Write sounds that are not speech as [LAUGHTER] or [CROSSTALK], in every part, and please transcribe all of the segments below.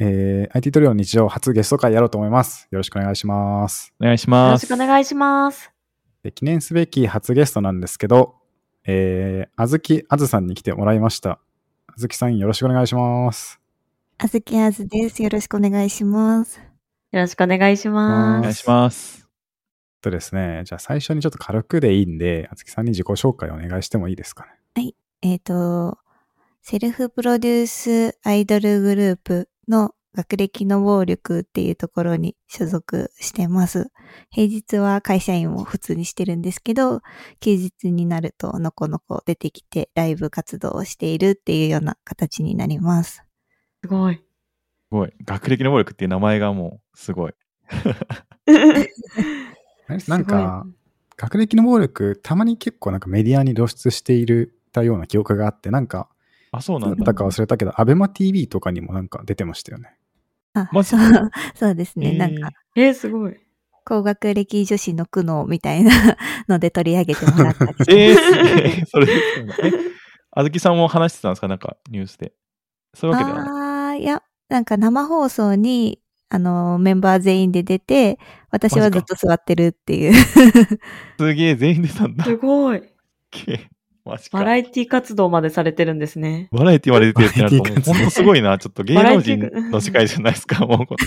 えー IT トリオの日常初ゲスト会やろうと思います。よろしくお願いします。お願いしよろします。くお願いします。で記念すべき初ゲストなんですけど、えー、あずきあずさんに来てもらいました。あずきさんよろしくお願いします。あずきあずです。よろしくお願いします。よろしくお願いします。お願いします。とですね、じゃあ最初にちょっと軽くでいいんで、あつきさんに自己紹介お願いしてもいいですかね？えっ、と、セルフプロデュースアイドルグループの学歴の暴力っていうところに所属してます。平日は会社員を普通にしてるんですけど、休日になるとのこのこ出てきてライブ活動をしているっていうような形になります。すごい。すごい。学歴の暴力っていう名前がもうすごい。[LAUGHS] なんか、学歴の暴力、たまに結構なんかメディアに露出しているたような記憶があって、なんか、あ、そうなんだ。だか忘れたけど、アベマ TV とかにもなんか出てましたよね。あ、マジそう、[LAUGHS] そうですね。なんか、えー、すごい。高学歴女子の苦悩みたいな [LAUGHS] ので取り上げてもらったりしてえー、すげえ。それですね。え、あずきさんも話してたんですか？なんかニュースで。そういうわけではない。ああ、いや、なんか生放送に、あの、メンバー全員で出て、私はずっと座ってるっていう。[LAUGHS] すげえ、全員出たんだ。すごい。けマジか。バラエティ活動までされてるんですね。バラエティまで出てるってなると、[LAUGHS] ほんとすごいな。ちょっと芸能人の世界じゃないですか。もう。[LAUGHS]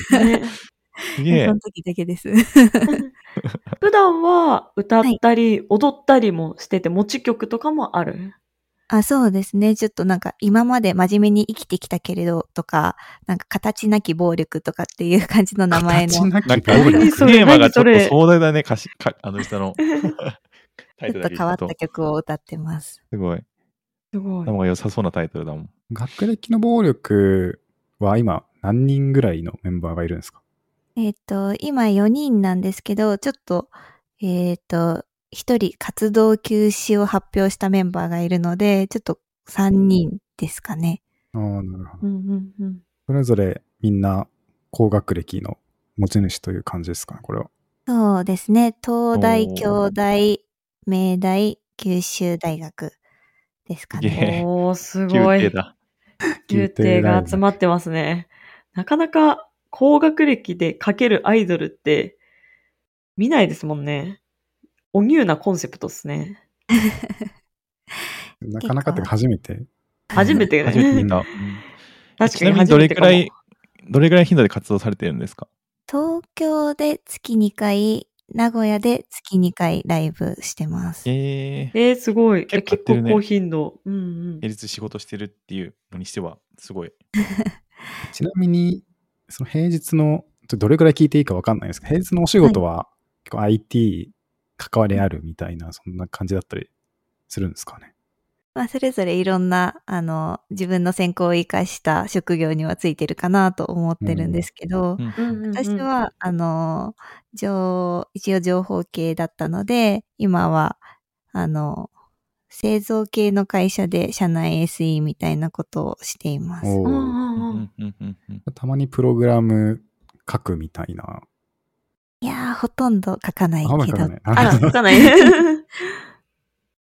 すげえその。時だけです。[LAUGHS] 普段は歌ったり、踊ったりもしてて、持ち曲とかもある？あ、そうですね。ちょっとなんか今まで真面目に生きてきたけれどとか、なんか形なき暴力とかっていう感じの名前の、形なきなんか、暴力テーマがちょっと壮大だね、歌詞、かあの人のタイトルだけ聞くちょっと変わった曲を歌ってます。すごい。すごい。頭が良さそうなタイトルだもん。学歴の暴力は今何人ぐらいのメンバーがいるんですか？えっ、と、今4人なんですけど、ちょっと、えっ、と、1人活動休止を発表したメンバーがいるので、ちょっと3人ですかね。ああ、なるほど。うんうんうん。それぞれみんな高学歴の持ち主という感じですかね、これは？そうですね。東大、京大、明大、九州大学ですかね。えおー、す宮ごい。廷だ。[LAUGHS] 宮廷が集まってますね。なかなか高学歴でかけるアイドルって見ないですもんね。おニューなコンセプトですね。[LAUGHS] なかなかってか初めて。初めて初めて見ね。た。う [LAUGHS] ん確かにちなみにどれくら初めい、どれくらい頻度で活動されてるんですか？東京で月2回、名古屋で月2回ライブしてます。えー、えー、すごい。え結構ね結構高頻度。うんうん。平日仕事してるっていうのにしては、すごい。[LAUGHS] ちなみに、その平日の、どれくらい聞いていいかわかんないですけど、平日のお仕事は結構 IT 関わりあるみたいな、そんな感じだったりするんですかね。まあ、それぞれいろんな、あの、自分の専攻を生かした職業にはついてるかなと思ってるんですけど、私、は、あの、情一応情報系だったので、今は、あの、製造系の会社で社内 SE みたいなことをしています。おーうんうんううんんうんうんうんたまにプログラム書くみたいな。いやー、ほとんど書かないけど。あら、書かない。[LAUGHS] [LAUGHS]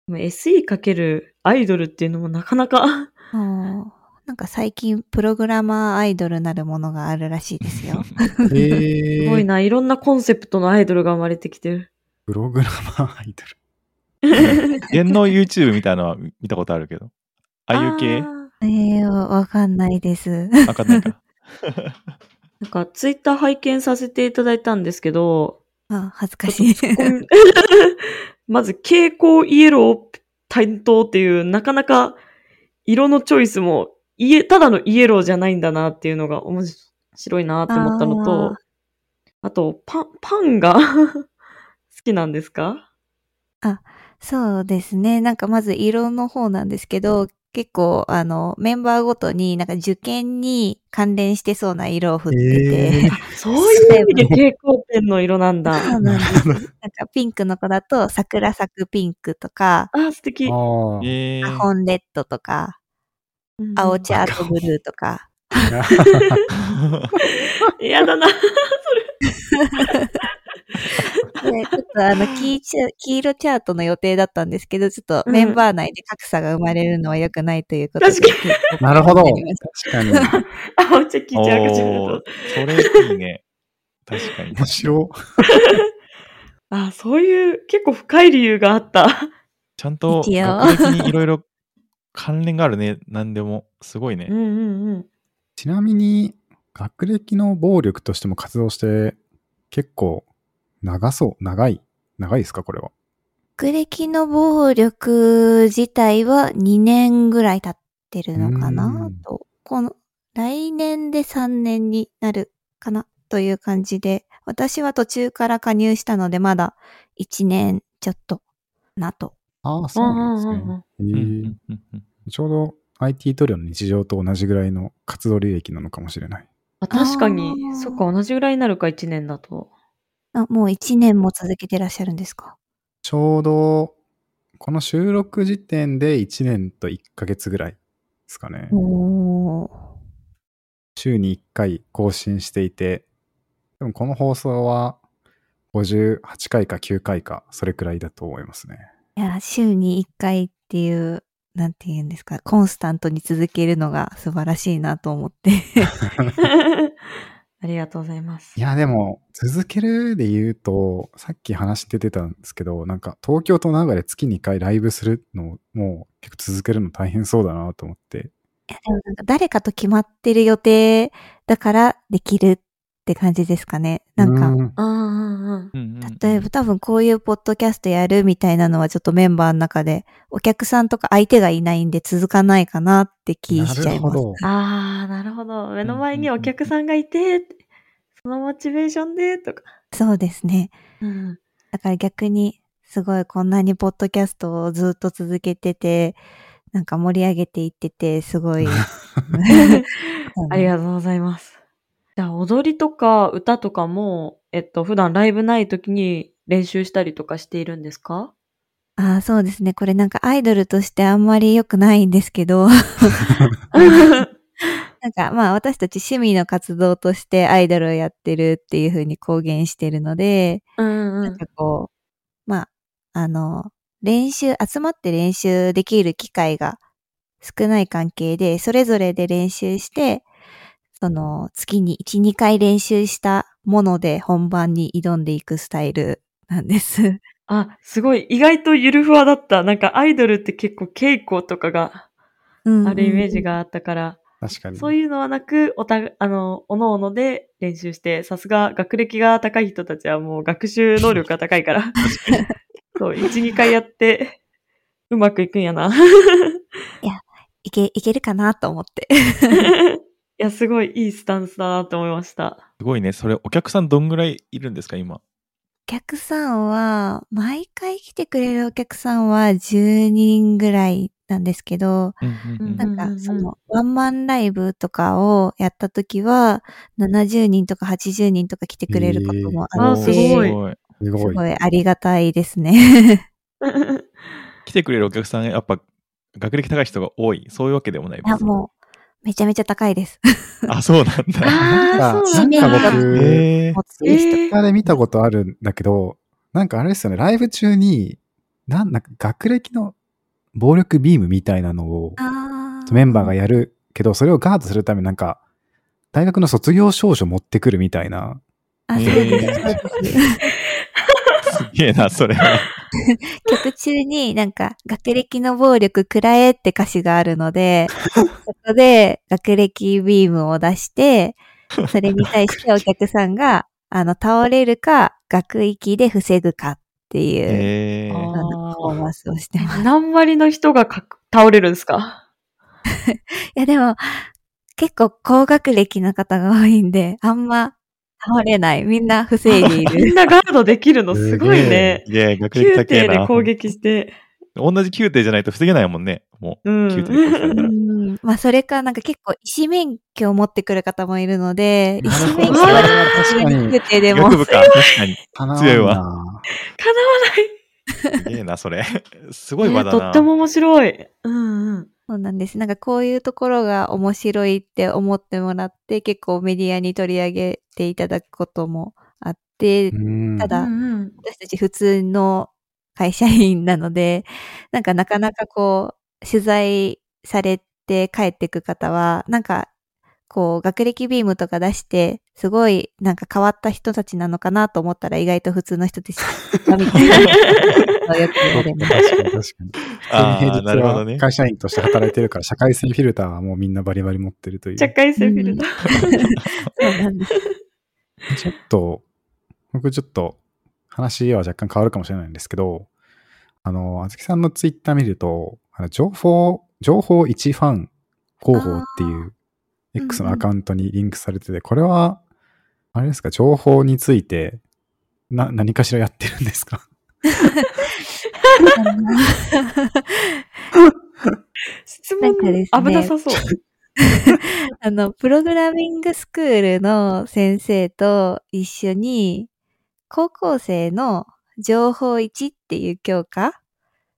SE かけるアイドルっていうのもなかなか。なんか最近プログラマーアイドルなるものがあるらしいですよ。えー、すごいな。いろんなコンセプトのアイドルが生まれてきてる。プログラマーアイドル。芸能 YouTube みたいなのは見たことあるけど。ああいう系？あえー、わかんないです。わかんないか。ー [LAUGHS] なんか、ツイッター拝見させていただいたんですけど、あ、恥ずかしい。[LAUGHS] まず、蛍光イエロー担当っていう、なかなか色のチョイスも、いえ、ただのイエローじゃないんだなっていうのが面白いなって思ったのと、あと、パン、パンが [LAUGHS] 好きなんですか？そうですね。なんかまず色の方なんですけど、結構、あの、メンバーごとになんか受験に関連してそうな色を振ってて、え [LAUGHS] そういう意味で蛍光ペンの色なんだ。そうなんです。なんかピンクの子だと桜咲くピンクとか、あ、素敵。ホンレッドとか、青チャートブルーとか。あ。[LAUGHS] 嫌だな。[LAUGHS] で、ちょっとあの、[LAUGHS] 黄色チャートの予定だったんですけど、ちょっとメンバー内で格差が生まれるのは良くないということで。確かなるほど。確かに。青チェキチ赤チェおーキそれいいね。確かに。面白。[LAUGHS] あ、そういう結構深い理由があった。ちゃんと学歴にいろいろ関連があるね。何でも。すごいね。うんうんうん。ちなみに、学歴の暴力としても活動して、結構、長そう。長い。長いですかこれは？学歴の暴力自体は2年ぐらい経ってるのかうなんと。この、来年で3年になるかなという感じで、私は途中から加入したので、まだ1年ちょっとなと。ああ、そうなんですね。ちょうど IT トリオの日常と同じぐらいの活動履歴なのかもしれない。あ確かにそっか、同じぐらいになるか、1年だと。あ、もう1年も続けてらっしゃるんですか？ちょうど、この収録時点で1年と1ヶ月ぐらいですかね。週に1回更新していて、でもこの放送は58回か9回か、それくらいだと思いますね。いや、週に1回っていう、なんて言うんですか、コンスタントに続けるのが素晴らしいなと思って。[LAUGHS] ありがとうございます。いや、でも、続けるで言うと、さっき話しててたんですけど、なんか東京と名古屋で月2回ライブするのをもう結構続けるの大変そうだなと思って。いやでもなんか誰かと決まってる予定だからできるって感じですかね。なんか、ううん例えば多分こういうポッドキャストやるみたいなのはちょっとメンバーの中でお客さんとか相手がいないんで続かないかなって気しちゃいます。あー、なるほど。目の前にお客さんがいて、そのモチベーションで、とか。そうですね。うん。だから逆にすごいこんなにポッドキャストをずっと続けてて、なんか盛り上げていってて、すごい。[LAUGHS] [LAUGHS] ありがとうございます。じゃあ、踊りとか歌とかも、えっと、普段ライブない時に練習したりとかしているんですか？ああ、そうですね。これなんかアイドルとしてあんまり良くないんですけど、[LAUGHS] なんかまあ私たち趣味の活動としてアイドルをやってるっていう風に公言してるので、うん。なんかこう、まあ、あの、練習、集まって練習できる機会が少ない関係で、それぞれで練習して、その月に1、2回練習したもので本番に挑んでいくスタイルなんです。[LAUGHS] あ、すごい、意外とゆるふわだった。なんかアイドルって結構稽古とかがうんあるイメージがあったから、確かに。そういうのはなく、おた、あの、おのおので練習して、さすが学歴が高い人たちはもう学習能力が高いから、そう、1、2回やって、うまくいくんやな。[LAUGHS] いけ、いけるかなと思って。[LAUGHS] いや、すごいいいスタンスだなと思いました。すごいね。それ、お客さんどんぐらいいるんですか、今？お客さんは、毎回来てくれるお客さんは10人ぐらいなんですけど、うんうんなんかうんうんうんそのワンマンライブとかをやった時は、70人とか80人とか来てくれることもあって、えーあすごいすごい。すごいありがたいですね。[LAUGHS] 来てくれるお客さん、やっぱ、学歴高い人が多い。そういうわけでもない。いや、もう、めちゃめちゃ高いです。[LAUGHS] あ、そうなんだ。ああ、そうなんなんかだ。僕、えー持ってる人。えーあれ見たことあるんだけど、なんかあれですよね、ライブ中に、なんなんか学歴の暴力ビームみたいなのをあメンバーがやるけど、それをガードするためになんか、大学の卒業証書持ってくるみたいな。あ、そうえーで。す [LAUGHS] げえな、それは。[LAUGHS] 曲中になんか、学歴の暴力くらえって歌詞があるので、[LAUGHS] そこで学歴ビームを出して、それに対してお客さんが、あの、倒れるか、学域で防ぐかっていう、えーパフォーマンスをしてます。い何割の人が倒れるんですか？[LAUGHS] や、でも、結構高学歴の方が多いんで、あんま倒れない。みんな防いでい [LAUGHS] みんる。なガードできるのすごいね。いや、学歴9高いな。点で攻撃して。同じ9点じゃないと防げないもんね。もうんう、んまあ、それか、なんか結構、医師免許を持ってくる方もいるので、医師免許はは確かにてでも学、部か、確かに。[LAUGHS] 強いわ叶わない。すげえな、それ。すごいね場だな。とっても面白い。うんうん。そうなんです。なんかこういうところが面白いって思ってもらって、結構メディアに取り上げていただくこともあって、うんただ私たち普通の会社員なので、なんかなかなかこう、取材されて帰ってく方は、なんか、こう、学歴ビームとか出して、すごいなんか変わった人たちなのかなと思ったら意外と普通の人でした。みたいな。よく言われます。確かに確かに。ああ、平日なるほどね。は会社員として働いてるから、社会性フィルターはもうみんなバリバリ持ってるという。社会性フィルター。そうなんです。ちょっと、僕ちょっと話は若干変わるかもしれないんですけど、あの、あずきさんのツイッター見ると、あの情報、情報1ファン広報っていう X のアカウントにリンクされてて、これは、あれですか、情報について、な、何かしらやってるんですか？質問なんかですね。危なさそう。[LAUGHS] あの、プログラミングスクールの先生と一緒に、高校生の情報1っていう教科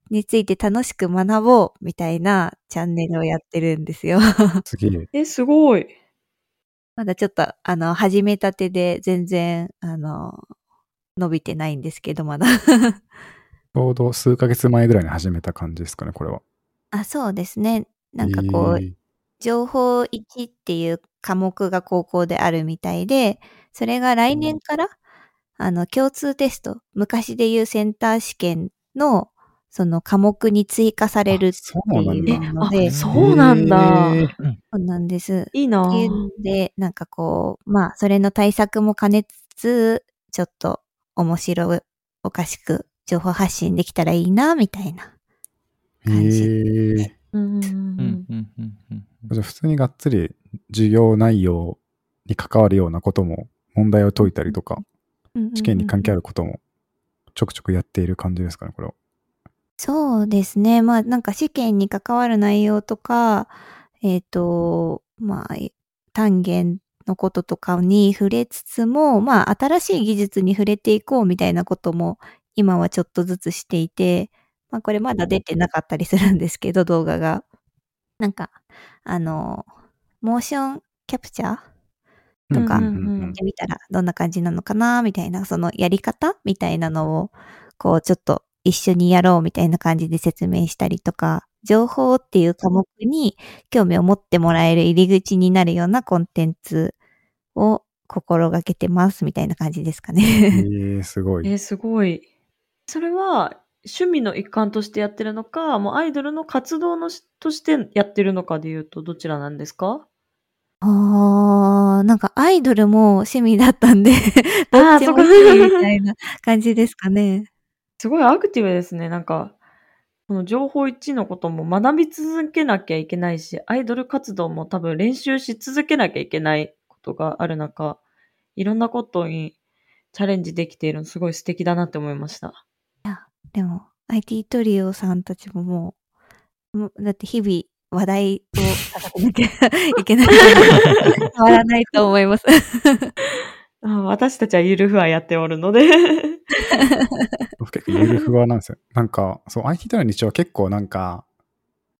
について楽しく学ぼうみたいなチャンネルをやってるんですよ。すげえ。え、すごい。まだちょっと、あの、始めたてで全然、あの、伸びてないんですけど、まだ。ちょうど数ヶ月前ぐらいに始めた感じですかね、これは。あ、そうですね。なんかこう、えー情報1っていう科目が高校であるみたいで、それが来年から、あの、共通テスト、昔でいうセンター試験の、その科目に追加されるあそうなんだ。っていうので、あそうなんだえーそうなんです。いいなっていうんで、なんかこう、まあ、それの対策も兼ねつつ、ちょっと面白い、おかしく情報発信できたらいいな、みたいな。えーうんうんうんうんうんうんうんじゃあ普通にがっつり授業内容に関わるようなことも問題を解いたりとか試験に関係ある。ることもちょくちょくやっている感じですかねこれは。そうですね。まあ、なんか試験に関わる内容とか、えっ、と、まあ、単元のこととかに触れつつも、まあ、新しい技術に触れていこうみたいなことも今はちょっとずつしていて、まあ、これまだ出てなかったりするんですけど、動画が。なんか、あの、モーションキャプチャーとかやってみたらどんな感じなのかなみたいな、そのやり方みたいなのを、こうちょっと一緒にやろうみたいな感じで説明したりとか、情報っていう科目に興味を持ってもらえる入り口になるようなコンテンツを心がけてますみたいな感じですかえね。ー、すごい。え、すごい。それは趣味の一環としてやってるのか、もうアイドルの活動のしとしてやってるのかで言うとどちらなんですか？あー、なんかアイドルも趣味だったんで、どっちも趣味みたいな感じですかね。すごいアクティブですね。なんか、この情報1のことも学び続けなきゃいけないし、アイドル活動も多分練習し続けなきゃいけないことがある中、いろんなことにチャレンジできているのすごい素敵だなって思いました。でも、IT トリオさんたちももう、だって日々話題を探さなきゃいけない [LAUGHS] 変わらないと思います。[LAUGHS] あ私たちはゆるふわやっておるので。僕結構ゆるふわなんですよ。[LAUGHS] なんか、そう、IT との日常は結構なんか、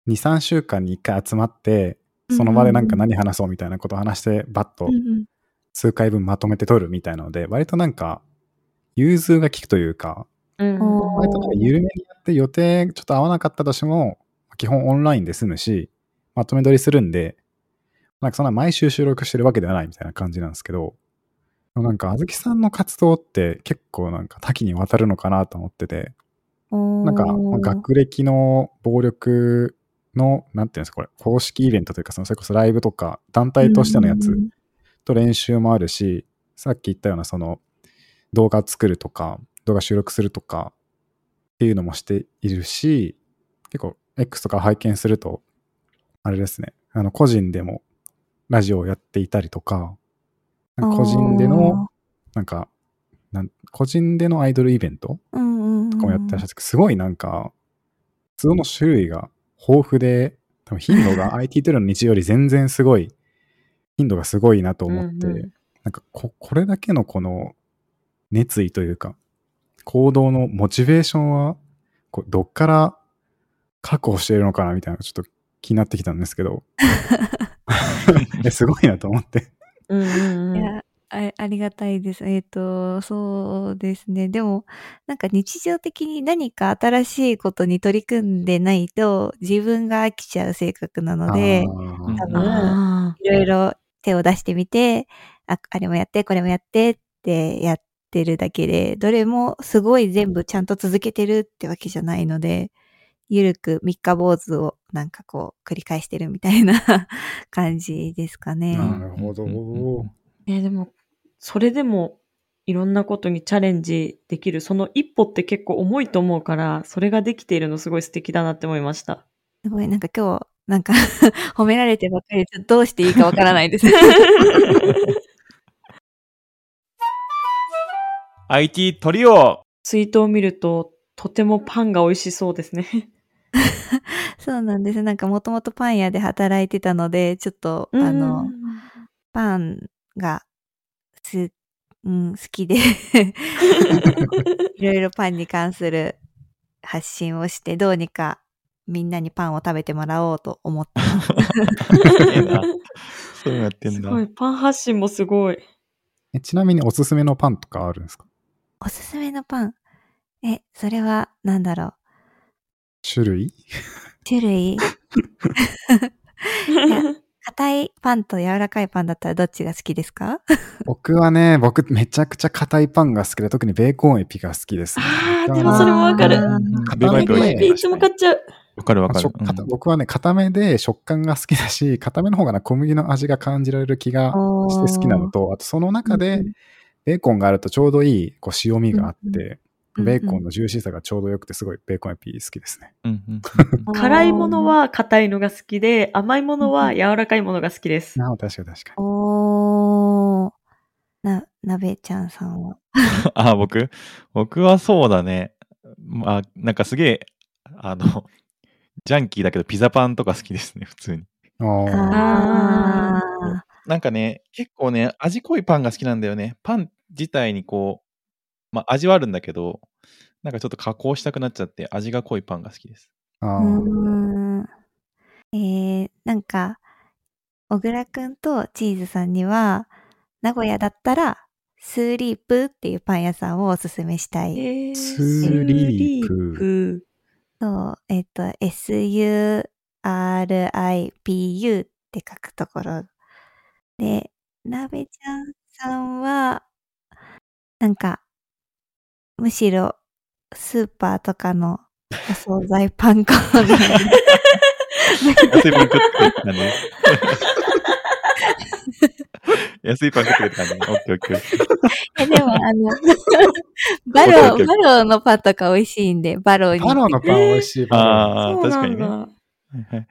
2、3週間に1回集まって、その場でなんか何話そうみたいなことを話して、バッと数回分まとめて取るみたいなので、割となんか、融通が利くというか、うん。おー。割となんか緩めにやって予定ちょっと合わなかったとしても、基本オンラインで済むし、まとめ撮りするんで、なんかそんな毎週収録してるわけではないみたいな感じなんですけど、なんか、あずきさんの活動って結構なんか多岐にわたるのかなと思ってて、なんか、まあ学歴の暴力の、なんていうんですか、これ、公式イベントというか、そのそれこそライブとか、団体としてのやつうん。と練習もあるし、さっき言ったような、その、動画作るとか、動画収録するとかっていうのもしているし、結構、X とか拝見すると、あれですね、あの、個人でもラジオをやっていたりとか個人での、なんか、なん個人でのアイドルイベントとかもやってらっしゃって、すごいなんか、活動の種類が豊富で、多分頻度が [LAUGHS] IT トレの日より全然すごい、頻度がすごいなと思って、うんうん。なんかこ、これだけのこの熱意というか、行動のモチベーションは、こうどっから確保しているのかなみたいなちょっと気になってきたんですけど、[LAUGHS] [LAUGHS] えすごいなと思って。うんうんうん。いやあありがたいです。えっ、と、そうですね。でも、なんか日常的に何か新しいことに取り組んでないと、自分が飽きちゃう性格なので、多分あいろいろ手を出してみて、あ、あれもやって、これもやってってやってるだけで、どれもすごい全部ちゃんと続けてるってわけじゃないので、ゆるく三日坊主をなんかこう繰り返してるみたいな [LAUGHS] 感じですかね。なるほど。えでも、それでも、いろんなことにチャレンジできる、その一歩って結構重いと思うから、それができているのすごい素敵だなって思いました。すごい、なんか今日、なんか [LAUGHS] 褒められてばっかりでどうしていいかわからないです。IT トリオツイートを見ると、とてもパンが美味しそうですね。[LAUGHS] そうなんです。なんかもともとパン屋で働いてたので、ちょっと、あの、パンがす、うん、好きで、[LAUGHS] いろいろパンに関する発信をして、どうにかみんなにパンを食べてもらおうと思ってます。すげえな [LAUGHS] そうやってんだ。すごい、パン発信もすごい。えちなみにおすすめのパンとかあるんですか？おすすめのパン。え、それは、なんだろう。種類？種類硬いパンと柔らかいパンだったらどっちが好きですか？僕はね、僕めちゃくちゃ硬いパンが好きで、特にベーコンエピが好きです、ね。あーでもそれもわかるベーコンエピいつも買っちゃう。わかるわかるまあしょ。かた僕はね、硬めで食感が好きだし、硬めの方がな小麦の味が感じられる気がして好きなのと、あとその中でうんベーコンがあるとちょうどいいこう塩味があって、うんベーコンのジューシーさがちょうどよくて、すごいベーコンエピ好きですね。うんうんうん辛いもの、は硬いのが好きで、甘いものは柔らかいものが好きです。ああ、確かに確かに。おー。な、なべちゃんさんは？[LAUGHS] あ、僕？僕はそうだね。まあ、なんかすげえ、あの、ジャンキーだけどピザパンとか好きですね、普通に。ああ、なんかね、結構ね、味濃いパンが好きなんだよね。パン自体にこう、まあ味はあるんだけど、なんかちょっと加工したくなっちゃって、味が濃いパンが好きです。あ。えー、なんか、小倉くんとチーズさんには、名古屋だったら、スーリープっていうパン屋さんをおすすめしたい。えースーリープスーリープそう、えっ、と、SURIPU って書くところ。で、なべちゃんさんは、なんか、むしろ、スーパーとかのお惣菜パンコーナー安いパン食ってくれって感じね。安いパン食ってくれって感じね。オッケーオッケーでも、あの、[LAUGHS] バロー、バローのパンとか美味しいんで、バローに。バローのパン美味しいパン。ああ、確かにね。だ。はいはい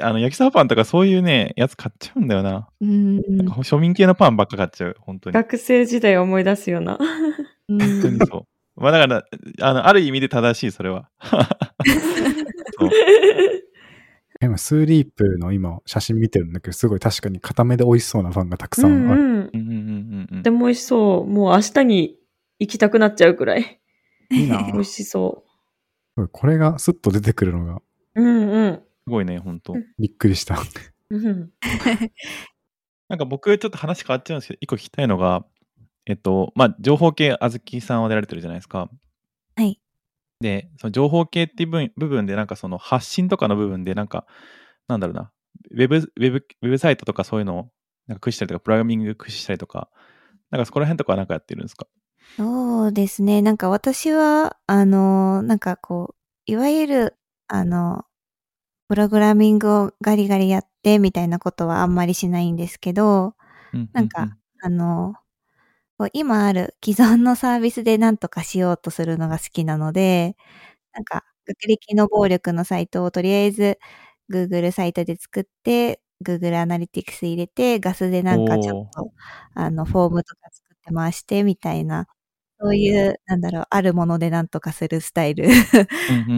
あの、焼きそばパンとかそういうね、やつ買っちゃうんだよな。うん。なんか庶民系のパンばっか買っちゃう。本当に。学生時代を思い出すような。うん本当にそう。まあだから、あの、ある意味で正しい、それは。今、スーリープの今、写真見てるんだけど、すごい確かに固めで美味しそうなパンがたくさんある。うんうん。うんうんうんうんでも美味しそう。もう明日に行きたくなっちゃうくらい。いいな [LAUGHS] 美味しそこれがスッと出てくるのがう。うんうん。すごいね、本当びっくりした。うん [LAUGHS] なんか僕、ちょっと話変わっちゃうんですけど、一個聞きたいのが、えっと、まあ、情報系、あずきさんは出られてるじゃないですか。はい。で、その情報系っていう部分で、なんかその発信とかの部分で、なんか、なんだろうな、ウェブ、ウェブ、ウェブサイトとかそういうのをなんか駆使したりとか、プログラミング駆使したりとか、なんかそこら辺とかはなんかやってるんですか？そうですね。なんか私は、あの、なんかこう、いわゆる、あの、プログラミングをガリガリやってみたいなことはあんまりしないんですけど、うんなんか、あの、こう今ある既存のサービスで何とかしようとするのが好きなので、なんか、学歴の暴力のサイトをとりあえず Google サイトで作って、Google アナリティクス入れて、ガスでなんかちょっと、あの、フォームとか作って回してみたいな、そういう、なんだろう、あるものでなんとかするスタイル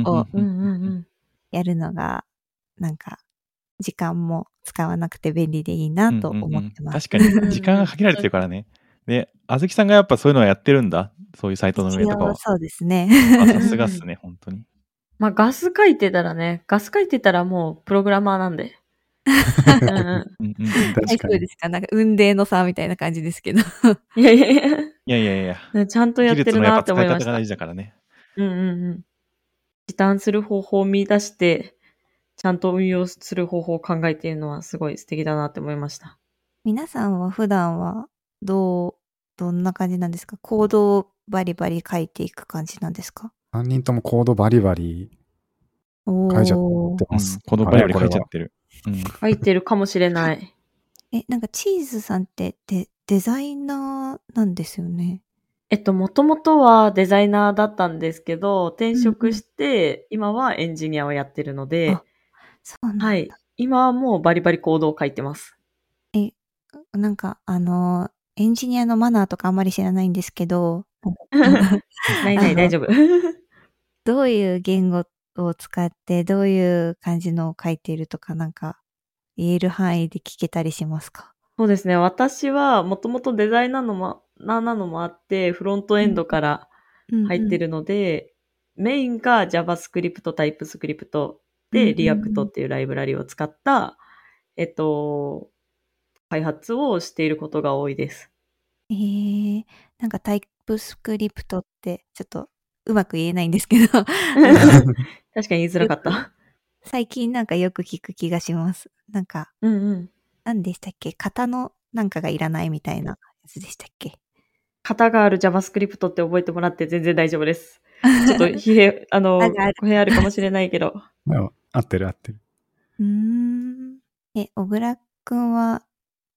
を。やるのがなんか、時間も使わなくて便利でいいなと思ってます。うんうんうん確かに、時間が限られてるからね。で、あずきさんがやっぱそういうのをやってるんだ？そういうサイトの運営とかは。そうですね。あさすがっすね、[LAUGHS] 本当に。まあ、ガス書いてたらね、ガス書いてたらもうプログラマーなんで。[LAUGHS] うんうんうんうんうん確かにそうで。すか？なんか、運命の差みたいな感じですけど。いやいやいやいやいやいや。ね、ちゃんとやってるなって思いました使い方が大。事だからね。うんうんうん。時短する方法を見出して、ちゃんと運用する方法を考えているのはすごい素敵だなって思いました。皆さんは普段は、どう、どんな感じなんですか？コードをバリバリ書いていく感じなんですか？3人ともコードバリバリ書いちゃってうんます。。このバリバリ書いちゃってる。うん。書いてるかもしれない。え、なんかチーズさんってデデザイナーなんですよね？えっと、もともとはデザイナーだったんですけど、転職して、今はエンジニアをやってるのでうなんだ。はい。今はもうバリバリコードを書いてます。なんか、あの、エンジニアのマナーとかあんまり知らないんですけど、[LAUGHS] ないない、大丈夫。[LAUGHS] どういう言語を使って、どういう感じのを書いているとか、なんか、言える範囲で聞けたりしますか？そうですね。私はもともとデザイナーのも、ななのもあって、フロントエンドから入ってる。るので、メインが JavaScript、TypeScript うんうんでうん React っていうライブラリを使った、えっと、開発をしていることが多いです。えー、なんかタイプスクリプトって、ちょっとうまく言えないんですけど、[LAUGHS] [LAUGHS] 確かに言いづらかった。最近なんかよく聞く気がします。なんか、うんうん。何でしたっけ？型のなんかがいらないみたいなやつでしたっけ？型がある JavaScript って覚えてもらって全然大丈夫です。[LAUGHS] ちょっと、ひへ、あのあがある、語弊あるかもしれないけど。合ってる合ってる。うーん。え、小倉くんは、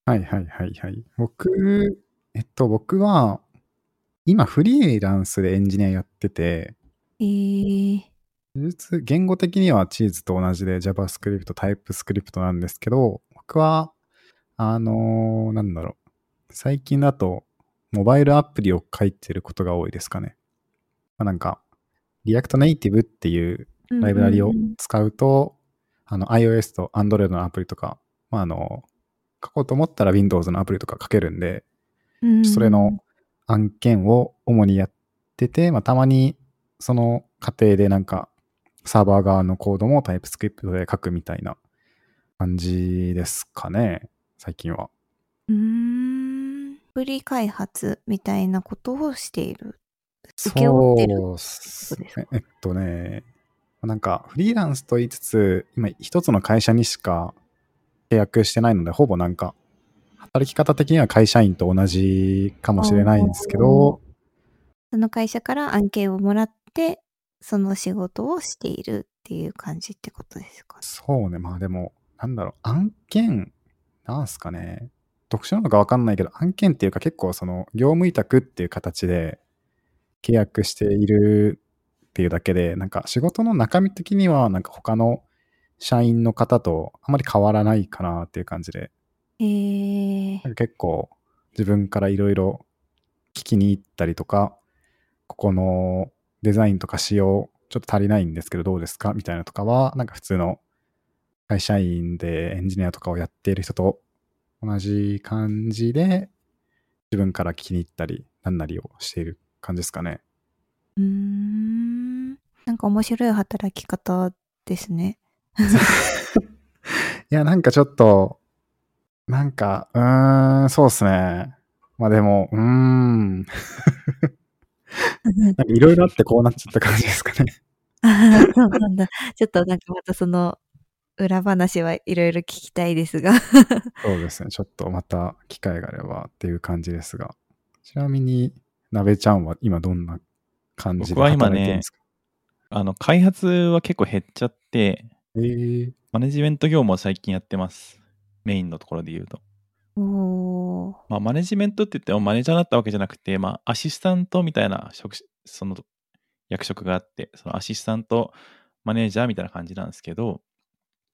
はいはいはいはい。僕、えっと、僕は、今フリーランスでエンジニアやってて、えー、言語的にはチーズと同じで JavaScript、TypeScript なんですけど、僕は、あのーなんだろう。最近だと、モバイルアプリを書いてることが多いですかね。まあ、なんか、React Native っていうライブラリを使うと、あの iOS と Android のアプリとか、まあ、あの、書こうと思ったら Windows のアプリとか書けるんで、うんそれの案件を主にやってて、まあ、たまにその過程でなんかサーバー側のコードもタイプスクリプトで書くみたいな感じですかね、最近は。うーん。アプリ開発みたいなことをしている。請け負ってるそうっすね。えっとね、なんかフリーランスと言いつつ、今一つの会社にしか契約してないので、ほぼなんか働き方的には会社員と同じかもしれないんですけど、その会社から案件をもらって、その仕事をしているっていう感じってことですか？そうね、まあでも、なんだろう、案件、なんすかね、特殊なのかわかんないけど、案件っていうか結構その業務委託っていう形で契約しているっていうだけで、なんか仕事の中身的にはなんか他の社員の方とあまり変わらないかなっていう感じで、えー、結構自分からいろいろ聞きに行ったりとか、ここのデザインとか仕様ちょっと足りないんですけどどうですかみたいなとかは、なんか普通の会社員でエンジニアとかをやっている人と同じ感じで自分から聞きに行ったり、なんなりをしている感じですかね。うーん。なんか面白い働き方ですね。[LAUGHS] いや、なんかちょっと、なんか、うーん、そうっすね。まあでも、うーん。なんかいろいろあってこうなっちゃった感じですかね。あーそうなんだ。ちょっとなんかまたその裏話はいろいろ聞きたいですが。そうですね。ちょっとまた機会があればっていう感じですが。ちなみに、なべちゃんは今どんな感じで僕は今ね働いてるんですか？あの、開発は結構減っちゃって、えー、マネジメント業務を最近やってます。メインのところで言うと。おーまあ、マネジメントって言ってもマネージャーだったわけじゃなくて、まあ、アシスタントみたいな職種その役職があって、そのアシスタントマネージャーみたいな感じなんですけど、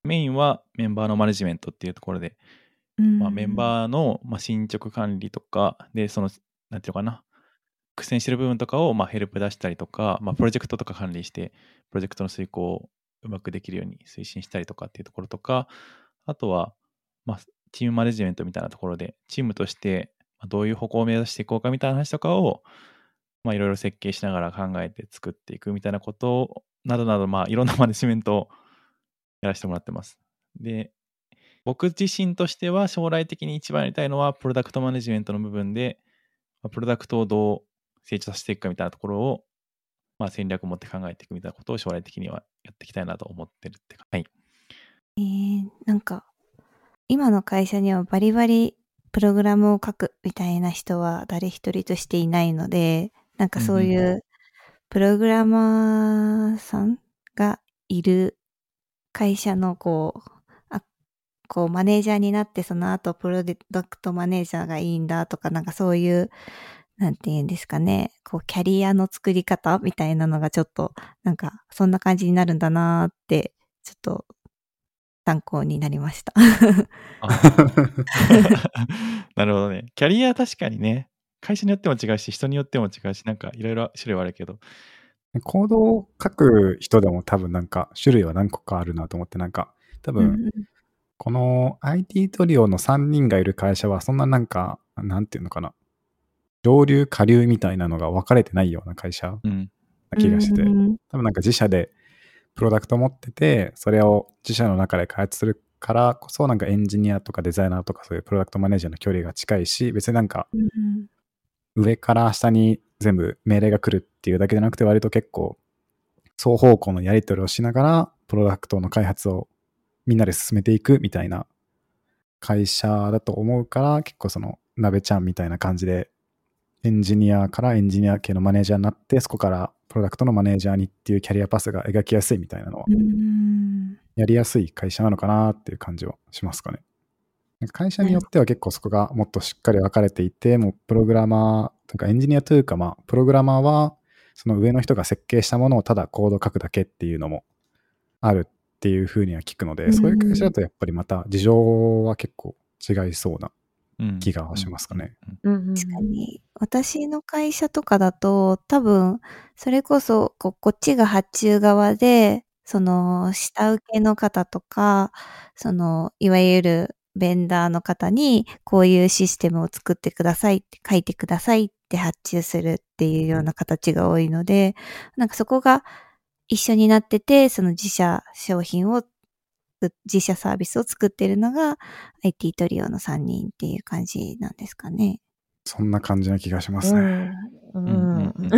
メインはメンバーのマネジメントっていうところで、まあ、メンー。バーの、まあ、進捗管理とか、で、その、なんていうのかな、苦戦してる部分とかを、まあ、ヘルプ出したりとか、まあ、プロジェクトとか管理して、プロジェクトの遂行うまくできるように推進したりとかっていうところとか、あとは、まあ、チームマネジメントみたいなところで、チームとしてどういう方向を目指していこうかみたいな話とかを、まあ、いろいろ設計しながら考えて作っていくみたいなことなどなど、まあ、いろんなマネジメントをやらせてもらってます。で、僕自身としては将来的に一番やりたいのは、プロダクトマネジメントの部分で、プロダクトをどう成長させていくかみたいなところを、まあ、戦略を持って考えていくみたいなことを将来的にはやっていきたいなと思ってるってか。はい。えー、なんか、今の会社にはバリバリプログラムを書くみたいな人は誰一人としていないので、なんかそういうんうプログラマーさんがいる会社のこう、あ、こうマネージャーになってその後プロダクトマネージャーがいいんだとかなんかそういう、なんて言うんですかね、こうキャリアの作り方みたいなのがちょっとなんかそんな感じになるんだなーって、ちょっと参考になりました。あ。[LAUGHS] なるほどね。キャリア確かにね、会社によっても違うし、人によっても違うし、なんかいろいろ種類はあるけど、コードを書く人でも多分なんか種類は何個かあるなと思って、なんか多分、うんこの IT トリオの3人がいる会社はそんななんか、なんていうのかな、上流下流みたいなのが分かれてないような会社うん。な気がして、うん。多分なんか自社でプロダクト持ってて、それを自社の中で開発するからこそ、なんかエンジニアとかデザイナーとかそういうプロダクトマネージャーの距離が近いし、別になんかうん。上から下に全部命令が来るっていうだけじゃなくて、割と結構双方向のやり取りをしながら、プロダクトの開発をみんなで進めていくみたいな会社だと思うから、結構その、鍋ちゃんみたいな感じで、エンジニアからエンジニア系のマネージャーになって、そこからプロダクトのマネージャーにっていうキャリアパスが描きやすいみたいなのは、うんやりやすい会社なのかなっていう感じはしますかね。会社によっては結構そこがもっとしっかり分かれていて、もうプログラマー、というかエンジニアというか、まあ、プログラマーは、その上の人が設計したものをただコード書くだけっていうのもあるっていうふうには聞くので、うんそういう会社だとやっぱりまた事情は結構違いそうなうん気がしますかね。うんうんうん確かに。私の会社とかだと、多分、それこそこ、こっちが発注側で、その、下請けの方とか、その、いわゆるベンダーの方に、こういうシステムを作ってくださいって、書いてくださいって発注するっていうような形が多いので、なんかそこが一緒になってて、その自社商品を、自社サービスを作ってるのが IT トリオの3人っていう感じなんですかね。そんな感じな気がしますね。うんうんうん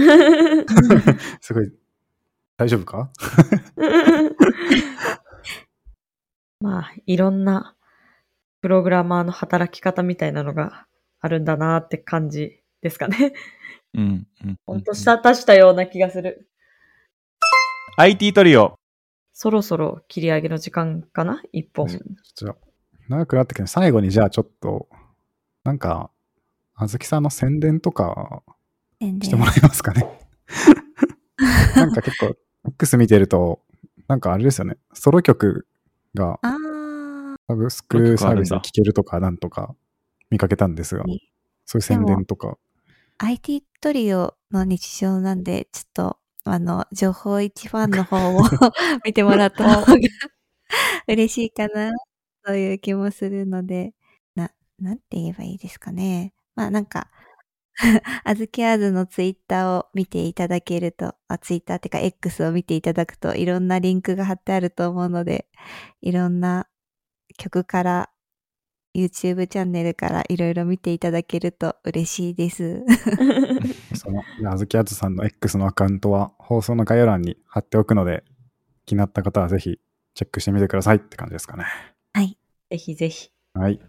すごい、大丈夫か？[LAUGHS] まあ、いろんなプログラマーの働き方みたいなのがあるんだなって感じですかね。うん。うん。ほんとしたたしたような気がする。IT トリオ。そろそろ切り上げの時間かな？一本。ちょっと長くなってきて、最後にじゃあちょっと、なんか、あずきさんの宣伝とかしてもらえますかね？[LAUGHS] なんか結構、X 見てると、なんかあれですよね、ソロ曲がサブスクサービスで聴けるとかなんとか見かけたんですが、そういう宣伝とか。IT トリオの日常なんで、ちょっと、あの、情報一ファンの方を [LAUGHS] 見てもらった方が [LAUGHS] 嬉しいかな、という気もするので、な、なんて言えばいいですかね。まあなんか、あずきあずのツイッターを見ていただけると、あ、ツイッターってか X を見ていただくといろんなリンクが貼ってあると思うので、いろんな曲から YouTube チャンネルからいろいろ見ていただけると嬉しいです。[LAUGHS] その、あずきあずさんの X のアカウントは放送の概要欄に貼っておくので、気になった方はぜひチェックしてみてくださいって感じですかね。はい。ぜひぜひ。はい。じ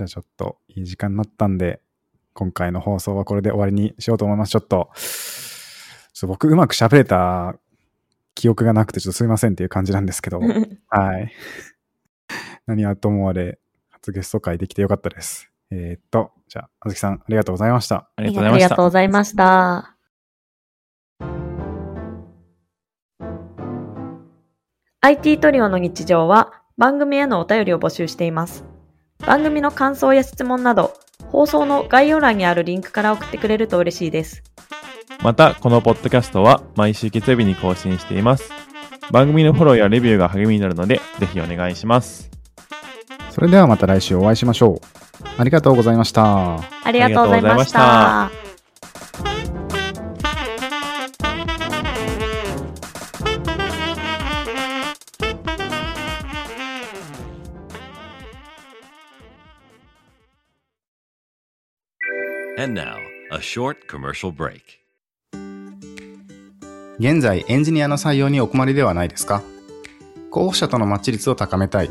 ゃあちょっといい時間になったんで、今回の放送はこれで終わりにしようと思います。ちょっと、ちょっと僕うまく喋れた記憶がなくてちょっとすいませんっていう感じなんですけど、[LAUGHS] はい。何はともあれ、初ゲスト会できてよかったです。えーっと、じゃあ、あずきさんありがとうございました。ありがとうございましたありがとう。ございました。IT トリオの日常は番組へのお便りを募集しています。番組の感想や質問など、放送の概要欄にあるリンクから送ってくれると嬉しいです。また、このポッドキャストは毎週月曜日に更新しています。番組のフォローやレビューが励みになるので、ぜひお願いします。それではまた来週お会いしましょう。ありがとうございました。ありがとうございました。And now, a short commercial break. 現在エンジニアの採用にお困りではないですか？候補者とのマッチ率を高めたい、